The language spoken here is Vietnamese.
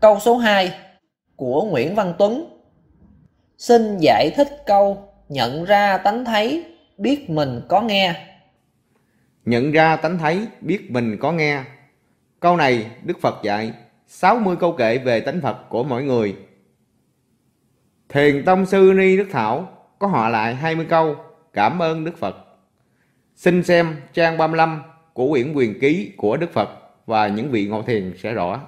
Câu số 2 của Nguyễn Văn Tuấn Xin giải thích câu nhận ra tánh thấy, biết mình có nghe. Nhận ra tánh thấy, biết mình có nghe. Câu này Đức Phật dạy 60 câu kệ về tánh Phật của mỗi người. Thiền Tông Sư Ni Đức Thảo có họ lại 20 câu cảm ơn Đức Phật. Xin xem trang 35 của quyển quyền ký của Đức Phật và những vị ngộ thiền sẽ rõ.